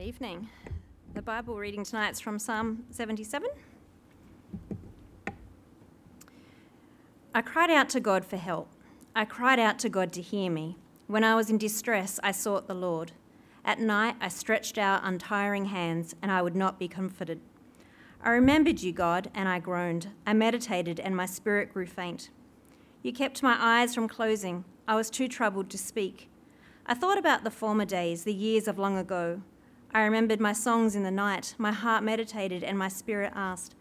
Good evening. The Bible reading tonight is from Psalm 77. I cried out to God for help. I cried out to God to hear me. When I was in distress, I sought the Lord. At night, I stretched out untiring hands, and I would not be comforted. I remembered you, God, and I groaned. I meditated, and my spirit grew faint. You kept my eyes from closing. I was too troubled to speak. I thought about the former days, the years of long ago. I remembered my songs in the night. My heart meditated, and my spirit asked,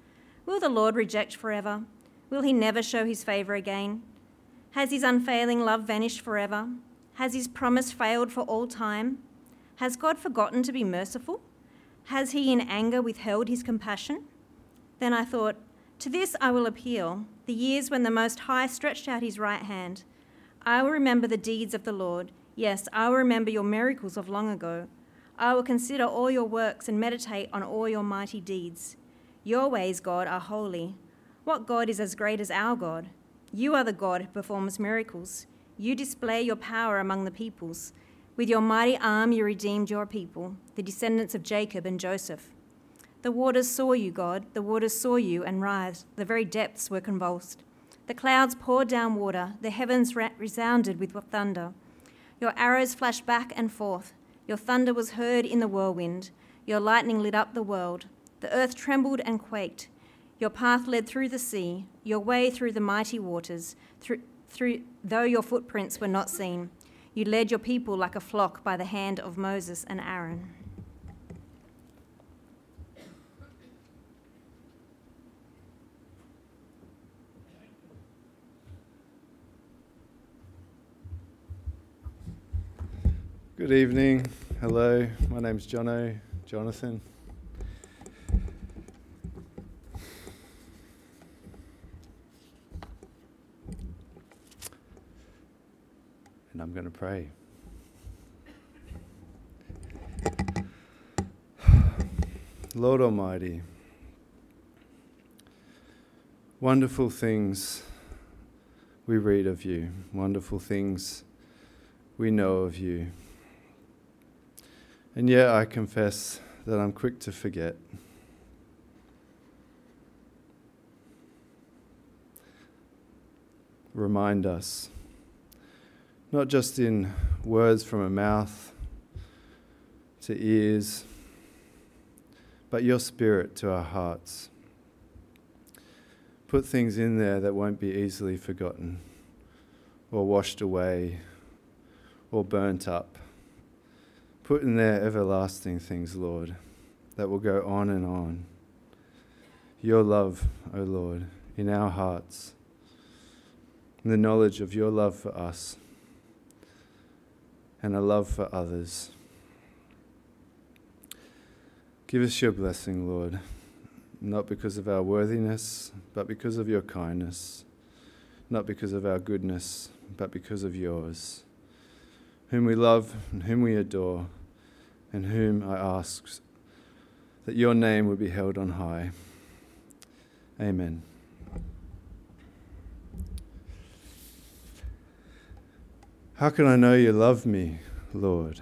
Will the Lord reject forever? Will he never show his favour again? Has his unfailing love vanished forever? Has his promise failed for all time? Has God forgotten to be merciful? Has he in anger withheld his compassion? Then I thought, To this I will appeal, the years when the Most High stretched out his right hand. I will remember the deeds of the Lord. Yes, I will remember your miracles of long ago. I will consider all your works and meditate on all your mighty deeds. Your ways, God, are holy. What God is as great as our God? You are the God who performs miracles. You display your power among the peoples. With your mighty arm, you redeemed your people, the descendants of Jacob and Joseph. The waters saw you, God. The waters saw you and writhed. The very depths were convulsed. The clouds poured down water. The heavens resounded with thunder. Your arrows flashed back and forth. Your thunder was heard in the whirlwind. Your lightning lit up the world. The earth trembled and quaked. Your path led through the sea, your way through the mighty waters, through, through, though your footprints were not seen. You led your people like a flock by the hand of Moses and Aaron. Good evening. Hello, my name's Jono, Jonathan. And I'm going to pray. Lord Almighty, wonderful things we read of you, wonderful things we know of you. And yet I confess that I'm quick to forget. Remind us, not just in words from a mouth to ears, but your spirit to our hearts. Put things in there that won't be easily forgotten, or washed away, or burnt up Put in there everlasting things, Lord, that will go on and on. Your love, O Lord, in our hearts, and the knowledge of your love for us, and a love for others. Give us your blessing, Lord, not because of our worthiness, but because of your kindness, not because of our goodness, but because of yours, whom we love and whom we adore and whom I ask that your name would be held on high. Amen. How can I know you love me, Lord?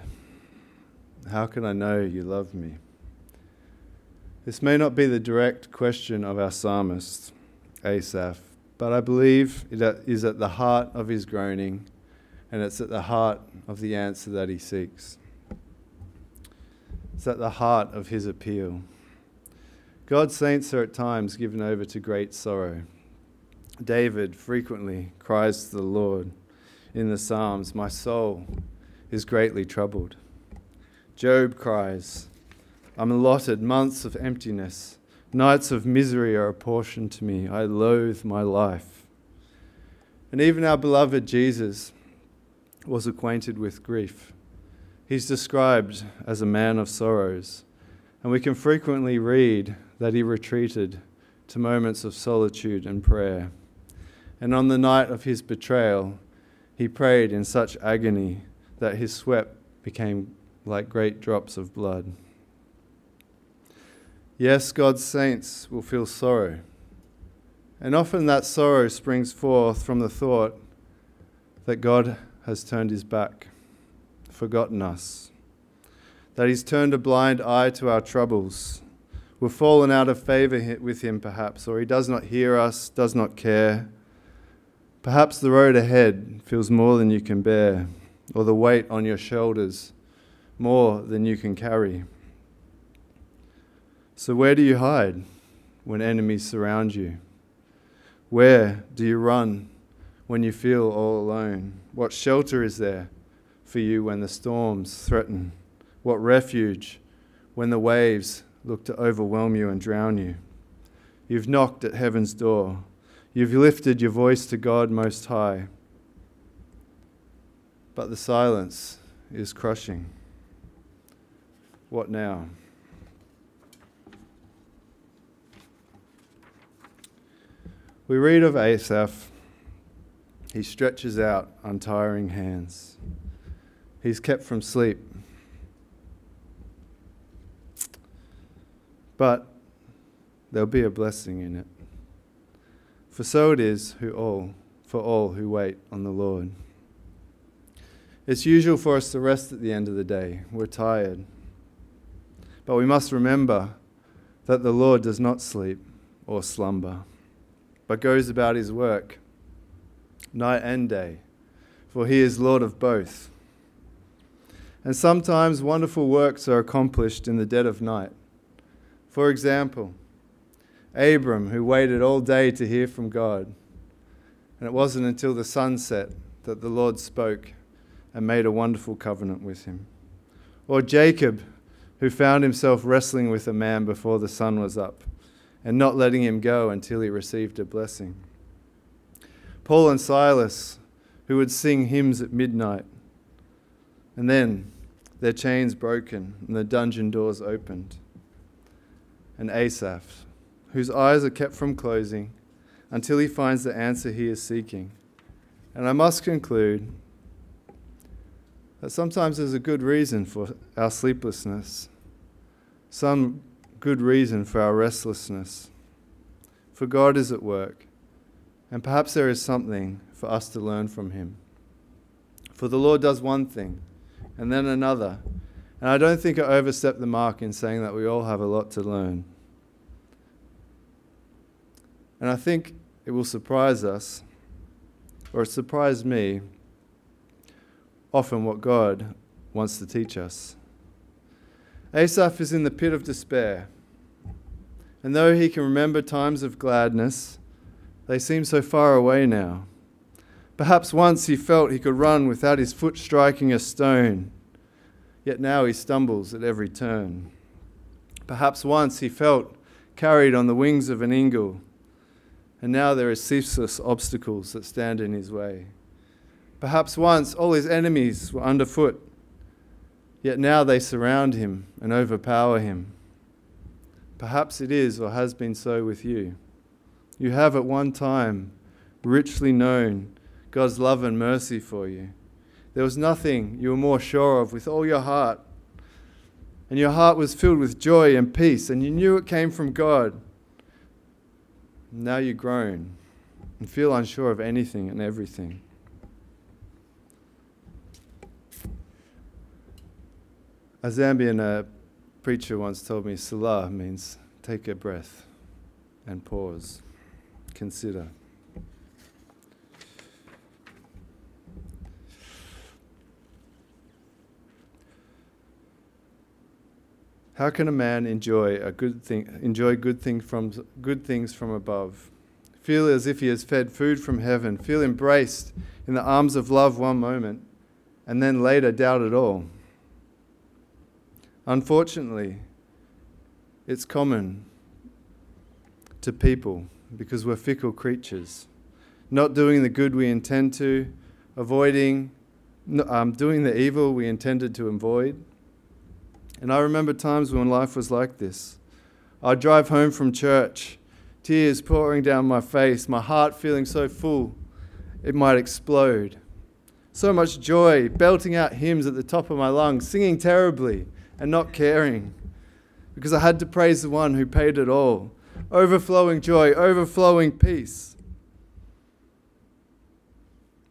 How can I know you love me? This may not be the direct question of our psalmist, Asaph, but I believe it is at the heart of his groaning, and it's at the heart of the answer that he seeks. It's at the heart of his appeal. God's saints are at times given over to great sorrow. David frequently cries to the Lord in the Psalms, My soul is greatly troubled. Job cries, I'm allotted months of emptiness. Nights of misery are apportioned to me. I loathe my life. And even our beloved Jesus was acquainted with grief. He's described as a man of sorrows, and we can frequently read that he retreated to moments of solitude and prayer. And on the night of his betrayal, he prayed in such agony that his sweat became like great drops of blood. Yes, God's saints will feel sorrow. And often that sorrow springs forth from the thought that God has turned his back forgotten us. that He's turned a blind eye to our troubles. We've fallen out of favor with Him, perhaps, or He does not hear us, does not care. Perhaps the road ahead feels more than you can bear, or the weight on your shoulders more than you can carry. So, where do you hide when enemies surround you? Where do you run when you feel all alone? What shelter is there for you when the storms threaten? What refuge when the waves look to overwhelm you and drown you? You've knocked at heaven's door. You've lifted your voice to God Most High. But the silence is crushing. What now? We read of Asaph. He stretches out untiring hands. He's kept from sleep. But there'll be a blessing in it. For so it is who all for all who wait on the Lord. It's usual for us to rest at the end of the day. We're tired. But we must remember that the Lord does not sleep or slumber but goes about his work night and day, for he is Lord of both. And sometimes wonderful works are accomplished in the dead of night. For example, Abram, who waited all day to hear from God, and it wasn't until the sun set that the Lord spoke and made a wonderful covenant with him. Or Jacob, who found himself wrestling with a man before the sun was up and not letting him go until he received a blessing. Paul and Silas, who would sing hymns at midnight, and then their chains broken and the dungeon doors opened. And Asaph, whose eyes are kept from closing until he finds the answer he is seeking. And I must conclude that sometimes there's a good reason for our sleeplessness. Some good reason for our restlessness. For God is at work, and perhaps there is something for us to learn from Him. For the Lord does one thing, and then another, and I don't think I overstep the mark in saying that we all have a lot to learn. And I think it will surprise us, or it surprised me, often what God wants to teach us. Asaph is in the pit of despair. And though he can remember times of gladness, they seem so far away now. Perhaps once he felt he could run without his foot striking a stone, yet now he stumbles at every turn. Perhaps once he felt carried on the wings of an eagle, and now there are ceaseless obstacles that stand in his way. Perhaps once all his enemies were underfoot, Yet now they surround him and overpower him. Perhaps it is or has been so with you. You have at one time richly known God's love and mercy for you. There was nothing you were more sure of with all your heart. And your heart was filled with joy and peace, and you knew it came from God. Now you groan and feel unsure of anything and everything. A Zambian uh, preacher once told me Selah means take a breath and pause, consider. How can a man enjoy a good thing, enjoy good things from good things from above? Feel as if he has fed food from heaven, feel embraced in the arms of love one moment, and then later doubt it all. Unfortunately, it's common to people because we're fickle creatures, not doing the good we intend to, avoiding um, doing the evil we intended to avoid. And I remember times when life was like this. I'd drive home from church, tears pouring down my face, my heart feeling so full it might explode. So much joy, belting out hymns at the top of my lungs, singing terribly and not caring because I had to praise the one who paid it all. Overflowing joy, overflowing peace.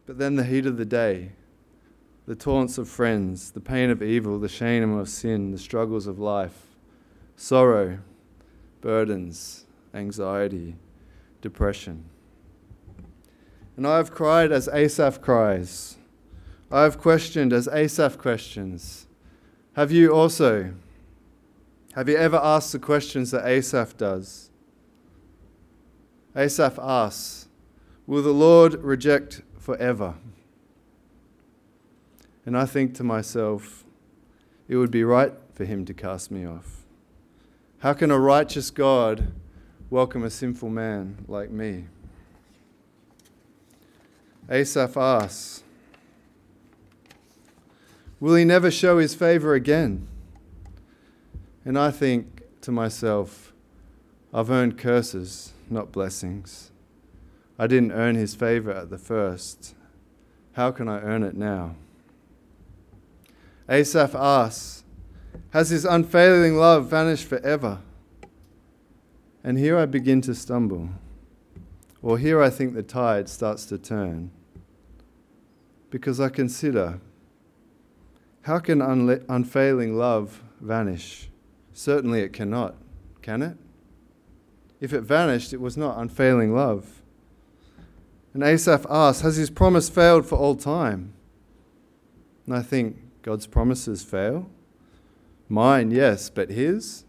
But then the heat of the day the taunts of friends, the pain of evil, the shame of sin, the struggles of life, sorrow, burdens, anxiety, depression. And I have cried as Asaph cries. I have questioned as Asaph questions. Have you also? Have you ever asked the questions that Asaph does? Asaph asks, Will the Lord reject forever? And I think to myself, it would be right for him to cast me off. How can a righteous God welcome a sinful man like me? Asaph asks, Will he never show his favor again? And I think to myself, I've earned curses, not blessings. I didn't earn his favor at the first. How can I earn it now? Asaph asks, Has his unfailing love vanished forever? And here I begin to stumble. Or here I think the tide starts to turn. Because I consider how can unle- unfailing love vanish? Certainly it cannot, can it? If it vanished, it was not unfailing love. And Asaph asks, Has his promise failed for all time? And I think, God's promises fail? Mine, yes, but his?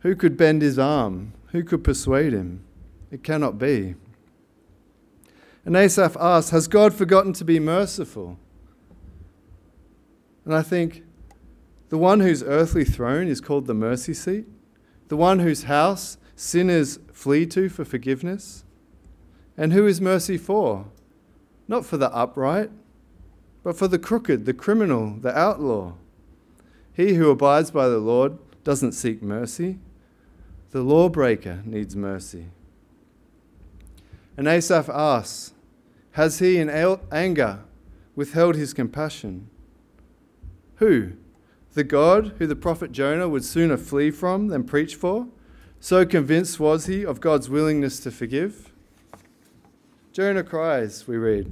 Who could bend his arm? Who could persuade him? It cannot be. And Asaph asks, Has God forgotten to be merciful? And I think the one whose earthly throne is called the mercy seat, the one whose house sinners flee to for forgiveness. And who is mercy for? Not for the upright, but for the crooked, the criminal, the outlaw. He who abides by the Lord doesn't seek mercy. The lawbreaker needs mercy. And Asaph asks, Has he in anger withheld his compassion? Who? The God who the prophet Jonah would sooner flee from than preach for? So convinced was he of God's willingness to forgive? Jonah cries, we read.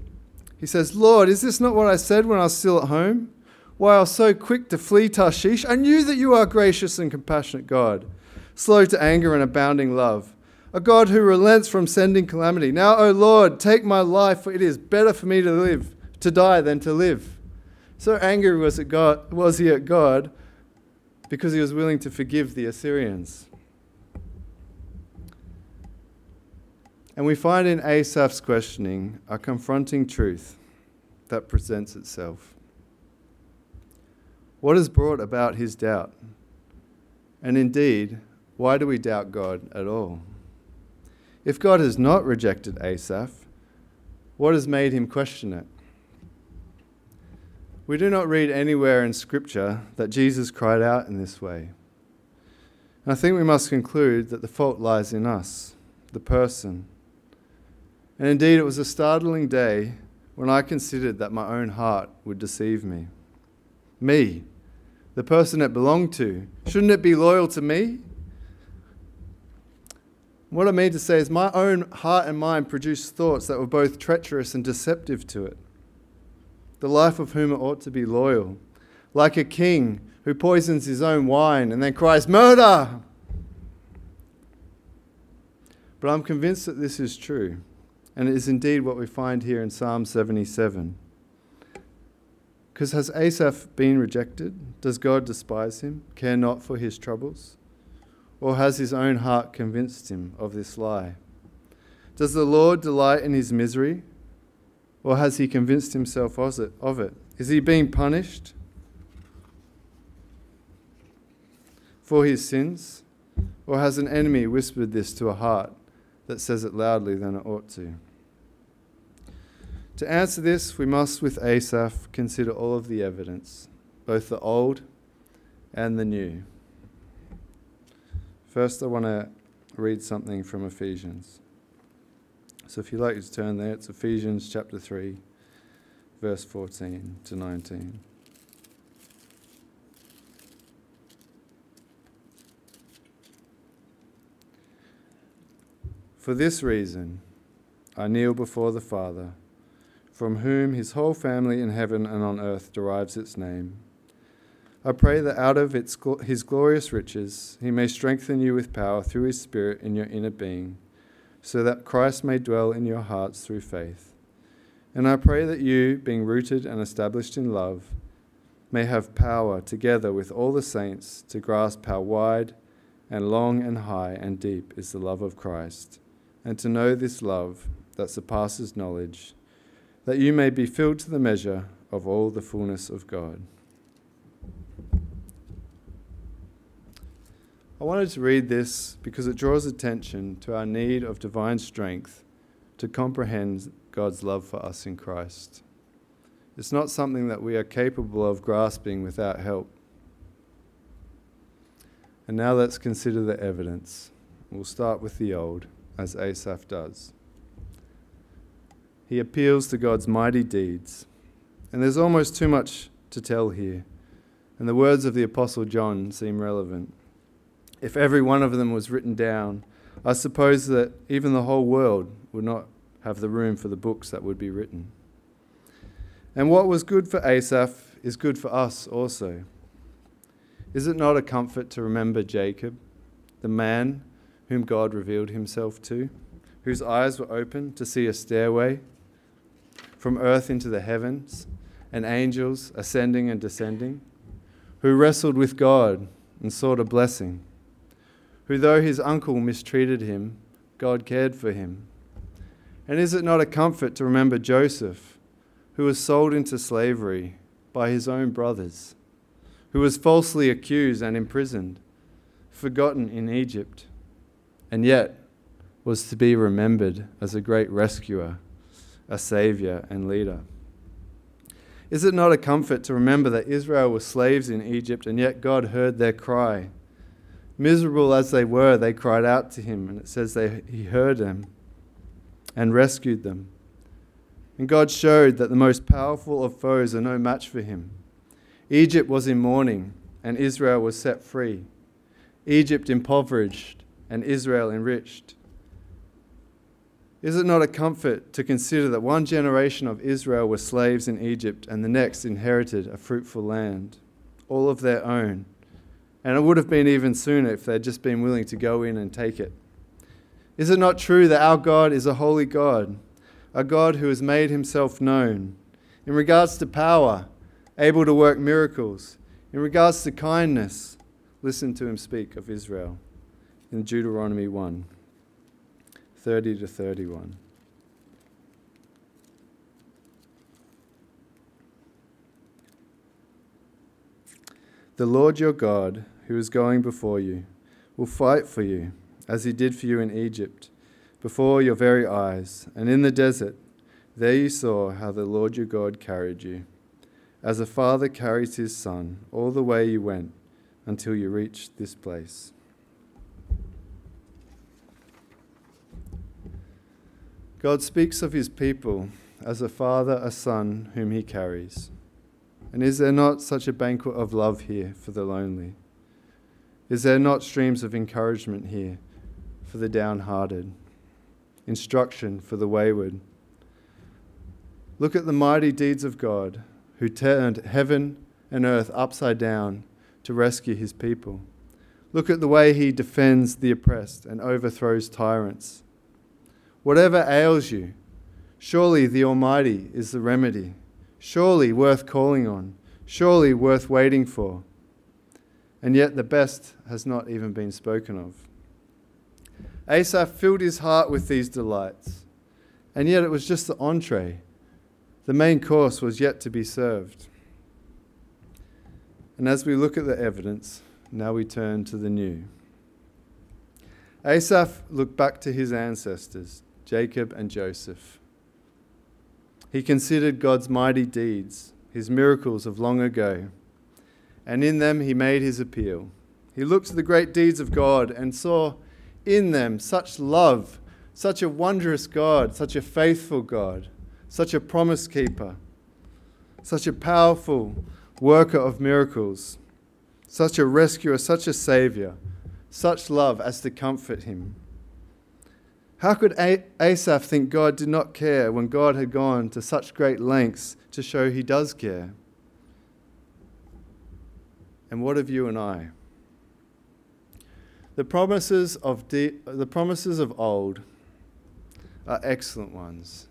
He says, Lord, is this not what I said when I was still at home? Why I was so quick to flee Tarshish? I knew that you are gracious and compassionate God, slow to anger and abounding love, a God who relents from sending calamity. Now, O Lord, take my life, for it is better for me to live, to die than to live. So angry was, God, was he at God because he was willing to forgive the Assyrians. And we find in Asaph's questioning a confronting truth that presents itself. What has brought about his doubt? And indeed, why do we doubt God at all? If God has not rejected Asaph, what has made him question it? We do not read anywhere in Scripture that Jesus cried out in this way. And I think we must conclude that the fault lies in us, the person, and indeed, it was a startling day when I considered that my own heart would deceive me. Me, the person it belonged to, shouldn't it be loyal to me? What I mean to say is, my own heart and mind produced thoughts that were both treacherous and deceptive to it. The life of whom it ought to be loyal, like a king who poisons his own wine and then cries, Murder! But I'm convinced that this is true. And it is indeed what we find here in Psalm 77. Because has Asaph been rejected? Does God despise him, care not for his troubles? Or has his own heart convinced him of this lie? Does the Lord delight in his misery? Or has he convinced himself of it? Is he being punished for his sins? Or has an enemy whispered this to a heart that says it loudly than it ought to. To answer this, we must, with Asaph, consider all of the evidence, both the old and the new. First, I want to read something from Ephesians. So, if you'd like to turn there, it's Ephesians chapter 3, verse 14 to 19. For this reason, I kneel before the Father from whom his whole family in heaven and on earth derives its name. I pray that out of its, his glorious riches he may strengthen you with power through his Spirit in your inner being, so that Christ may dwell in your hearts through faith. And I pray that you, being rooted and established in love, may have power together with all the saints to grasp how wide and long and high and deep is the love of Christ, and to know this love that surpasses knowledge that you may be filled to the measure of all the fullness of God. I wanted to read this because it draws attention to our need of divine strength to comprehend God's love for us in Christ. It's not something that we are capable of grasping without help. And now let's consider the evidence. We'll start with the old, as Asaph does he appeals to God's mighty deeds. And there's almost too much to tell here. And the words of the Apostle John seem relevant. If every one of them was written down, I suppose that even the whole world would not have the room for the books that would be written. And what was good for Asaph is good for us also. Is it not a comfort to remember Jacob, the man whom God revealed himself to, whose eyes were open to see a stairway from earth into the heavens, and angels ascending and descending, who wrestled with God and sought a blessing, who, though his uncle mistreated him, God cared for him. And is it not a comfort to remember Joseph, who was sold into slavery by his own brothers, who was falsely accused and imprisoned, forgotten in Egypt, and yet was to be remembered as a great rescuer a Saviour and leader. Is it not a comfort to remember that Israel were slaves in Egypt and yet God heard their cry? Miserable as they were, they cried out to him, and it says they, he heard them and rescued them. And God showed that the most powerful of foes are no match for him. Egypt was in mourning, and Israel was set free. Egypt impoverished, and Israel enriched. Is it not a comfort to consider that one generation of Israel were slaves in Egypt and the next inherited a fruitful land, all of their own? And it would have been even sooner if they'd just been willing to go in and take it. Is it not true that our God is a holy God, a God who has made himself known? In regards to power, able to work miracles. In regards to kindness, listen to him speak of Israel in Deuteronomy 1. 30 to 31. The Lord your God, who is going before you, will fight for you, as he did for you in Egypt, before your very eyes, and in the desert. There you saw how the Lord your God carried you, as a father carries his son, all the way you went until you reached this place. God speaks of his people as a father, a son whom he carries. And is there not such a banquet of love here for the lonely? Is there not streams of encouragement here for the downhearted? Instruction for the wayward? Look at the mighty deeds of God who turned heaven and earth upside down to rescue his people. Look at the way he defends the oppressed and overthrows tyrants. Whatever ails you, surely the Almighty is the remedy, surely worth calling on, surely worth waiting for. And yet the best has not even been spoken of. Asaph filled his heart with these delights, and yet it was just the entree. The main course was yet to be served. And as we look at the evidence, now we turn to the new. Asaph looked back to his ancestors, Jacob and Joseph. He considered God's mighty deeds, his miracles of long ago, and in them he made his appeal. He looked to the great deeds of God and saw in them such love, such a wondrous God, such a faithful God, such a promise keeper, such a powerful worker of miracles, such a rescuer, such a savior, such love as to comfort him. How could Asaph think God did not care when God had gone to such great lengths to show he does care? And what of you and I? The promises of, de- the promises of old are excellent ones.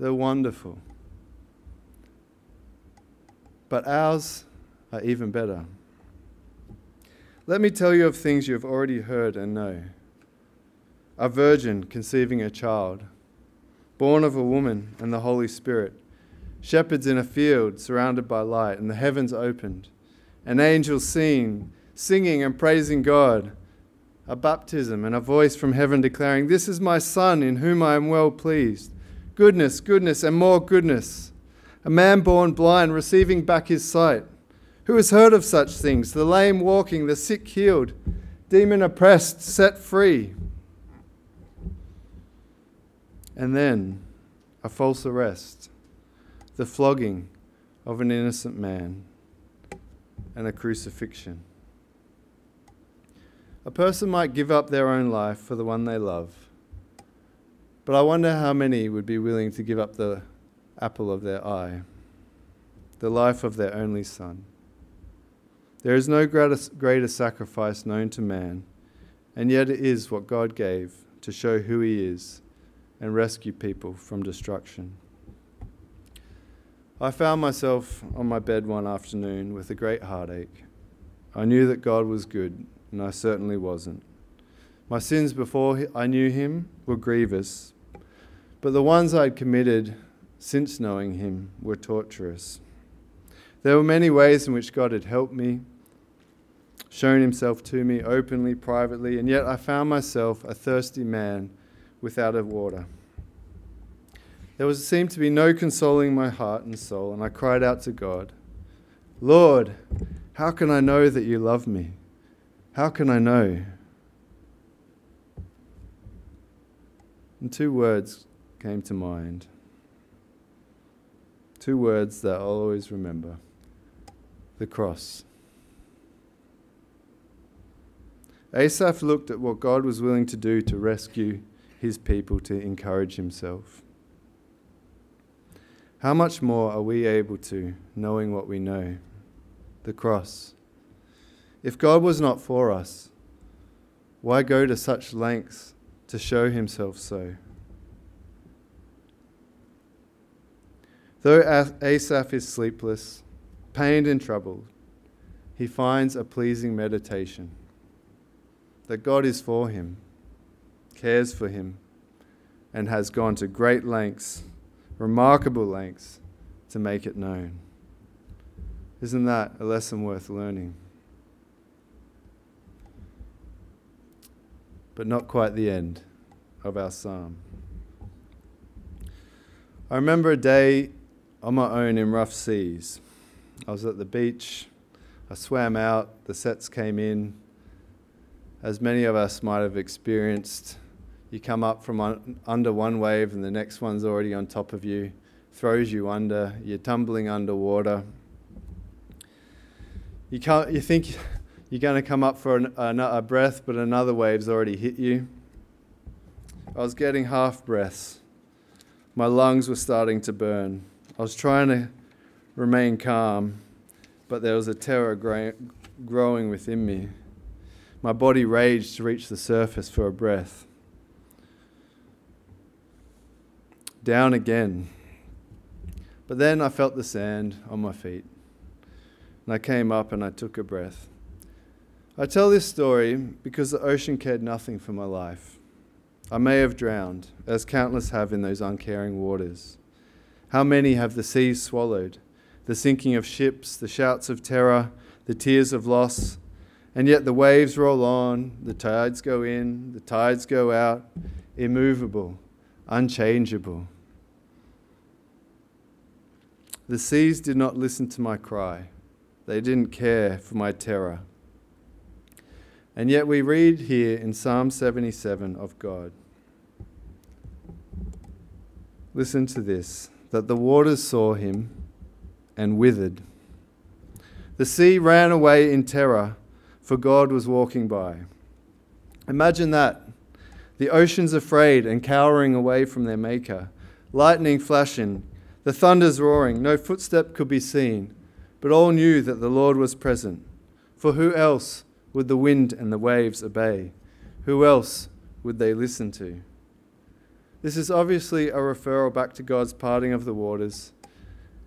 They're wonderful. But ours are even better. Let me tell you of things you have already heard and know a virgin conceiving a child, born of a woman and the Holy Spirit, shepherds in a field surrounded by light, and the heavens opened, an angel seen, singing and praising God, a baptism and a voice from heaven declaring, This is my Son in whom I am well pleased. Goodness, goodness, and more goodness. A man born blind receiving back his sight. Who has heard of such things? The lame walking, the sick healed, demon oppressed, set free and then a false arrest, the flogging of an innocent man, and a crucifixion. A person might give up their own life for the one they love, but I wonder how many would be willing to give up the apple of their eye, the life of their only son. There is no greater sacrifice known to man, and yet it is what God gave to show who He is and rescue people from destruction. I found myself on my bed one afternoon with a great heartache. I knew that God was good, and I certainly wasn't. My sins before I knew Him were grievous, but the ones I had committed since knowing Him were torturous. There were many ways in which God had helped me, shown Himself to me openly, privately, and yet I found myself a thirsty man without a water. There was, seemed to be no consoling my heart and soul, and I cried out to God, Lord, how can I know that you love me? How can I know? And two words came to mind. Two words that I'll always remember the cross. Asaph looked at what God was willing to do to rescue his people to encourage himself. How much more are we able to, knowing what we know? The cross. If God was not for us, why go to such lengths to show himself so? Though Asaph is sleepless, pained, and troubled, he finds a pleasing meditation that God is for him cares for him, and has gone to great lengths, remarkable lengths, to make it known. Isn't that a lesson worth learning? But not quite the end of our psalm. I remember a day on my own in rough seas. I was at the beach. I swam out. The sets came in. As many of us might have experienced, you come up from un- under one wave and the next one's already on top of you, throws you under, you're tumbling underwater. You, can't, you think you're going to come up for an, a, breath, but another wave's already hit you. I was getting half breaths. My lungs were starting to burn. I was trying to remain calm, but there was a terror gra- growing within me. My body raged to reach the surface for a breath. Down again. But then I felt the sand on my feet. And I came up and I took a breath. I tell this story because the ocean cared nothing for my life. I may have drowned, as countless have in those uncaring waters. How many have the seas swallowed? The sinking of ships, the shouts of terror, the tears of loss. And yet the waves roll on, the tides go in, the tides go out, immovable unchangeable. The seas did not listen to my cry, they didn't care for my terror. And yet we read here in Psalm 77 of God. Listen to this that the waters saw him and withered. The sea ran away in terror, for God was walking by. Imagine that the oceans afraid and cowering away from their Maker, lightning flashing, the thunders roaring, no footstep could be seen, but all knew that the Lord was present. For who else would the wind and the waves obey? Who else would they listen to? This is obviously a referral back to God's parting of the waters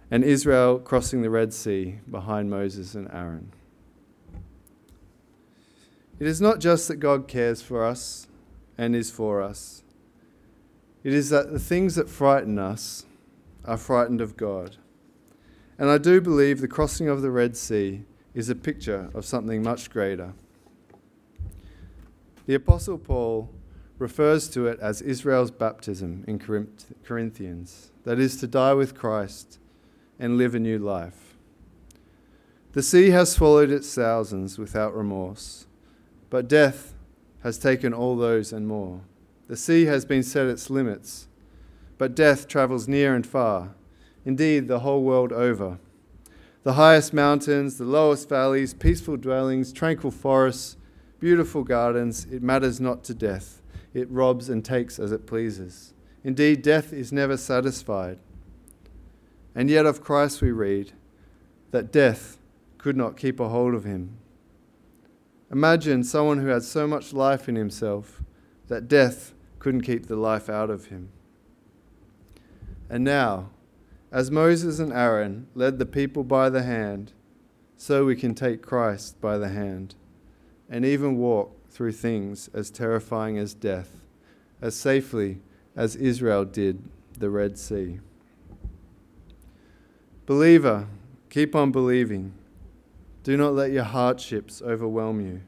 and Israel crossing the Red Sea behind Moses and Aaron. It is not just that God cares for us and is for us, it is that the things that frighten us are frightened of God. And I do believe the crossing of the Red Sea is a picture of something much greater. The Apostle Paul refers to it as Israel's baptism in Corinthians, that is, to die with Christ and live a new life. The sea has swallowed its thousands without remorse, but death has taken all those and more. The sea has been set its limits, but death travels near and far, indeed, the whole world over. The highest mountains, the lowest valleys, peaceful dwellings, tranquil forests, beautiful gardens, it matters not to death. It robs and takes as it pleases. Indeed, death is never satisfied. And yet, of Christ we read that death could not keep a hold of him. Imagine someone who had so much life in himself that death couldn't keep the life out of him. And now, as Moses and Aaron led the people by the hand, so we can take Christ by the hand and even walk through things as terrifying as death, as safely as Israel did the Red Sea. Believer, keep on believing. Do not let your hardships overwhelm you.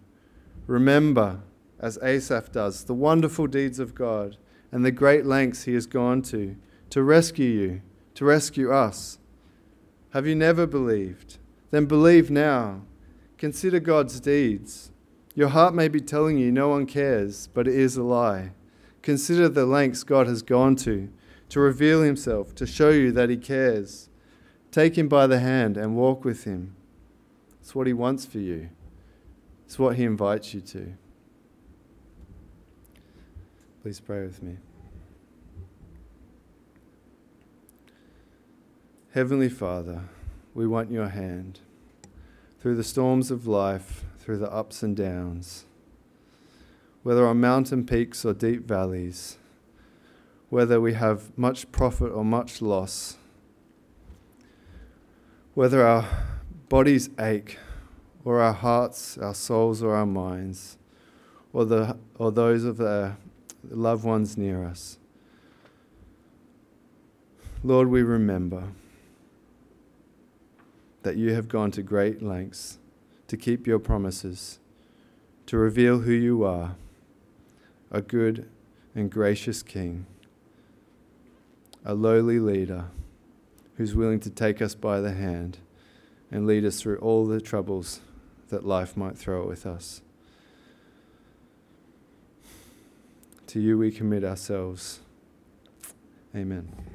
Remember, as Asaph does, the wonderful deeds of God and the great lengths he has gone to to rescue you, to rescue us. Have you never believed? Then believe now. Consider God's deeds. Your heart may be telling you no one cares, but it is a lie. Consider the lengths God has gone to to reveal himself, to show you that he cares. Take him by the hand and walk with him. It's what he wants for you, it's what he invites you to. Please pray with me. Heavenly Father, we want your hand through the storms of life through the ups and downs, whether on mountain peaks or deep valleys, whether we have much profit or much loss, whether our bodies ache or our hearts, our souls, or our minds, or, the, or those of our loved ones near us. Lord, we remember that you have gone to great lengths to keep your promises, to reveal who you are, a good and gracious King, a lowly leader who's willing to take us by the hand and lead us through all the troubles that life might throw with us. To you we commit ourselves. Amen.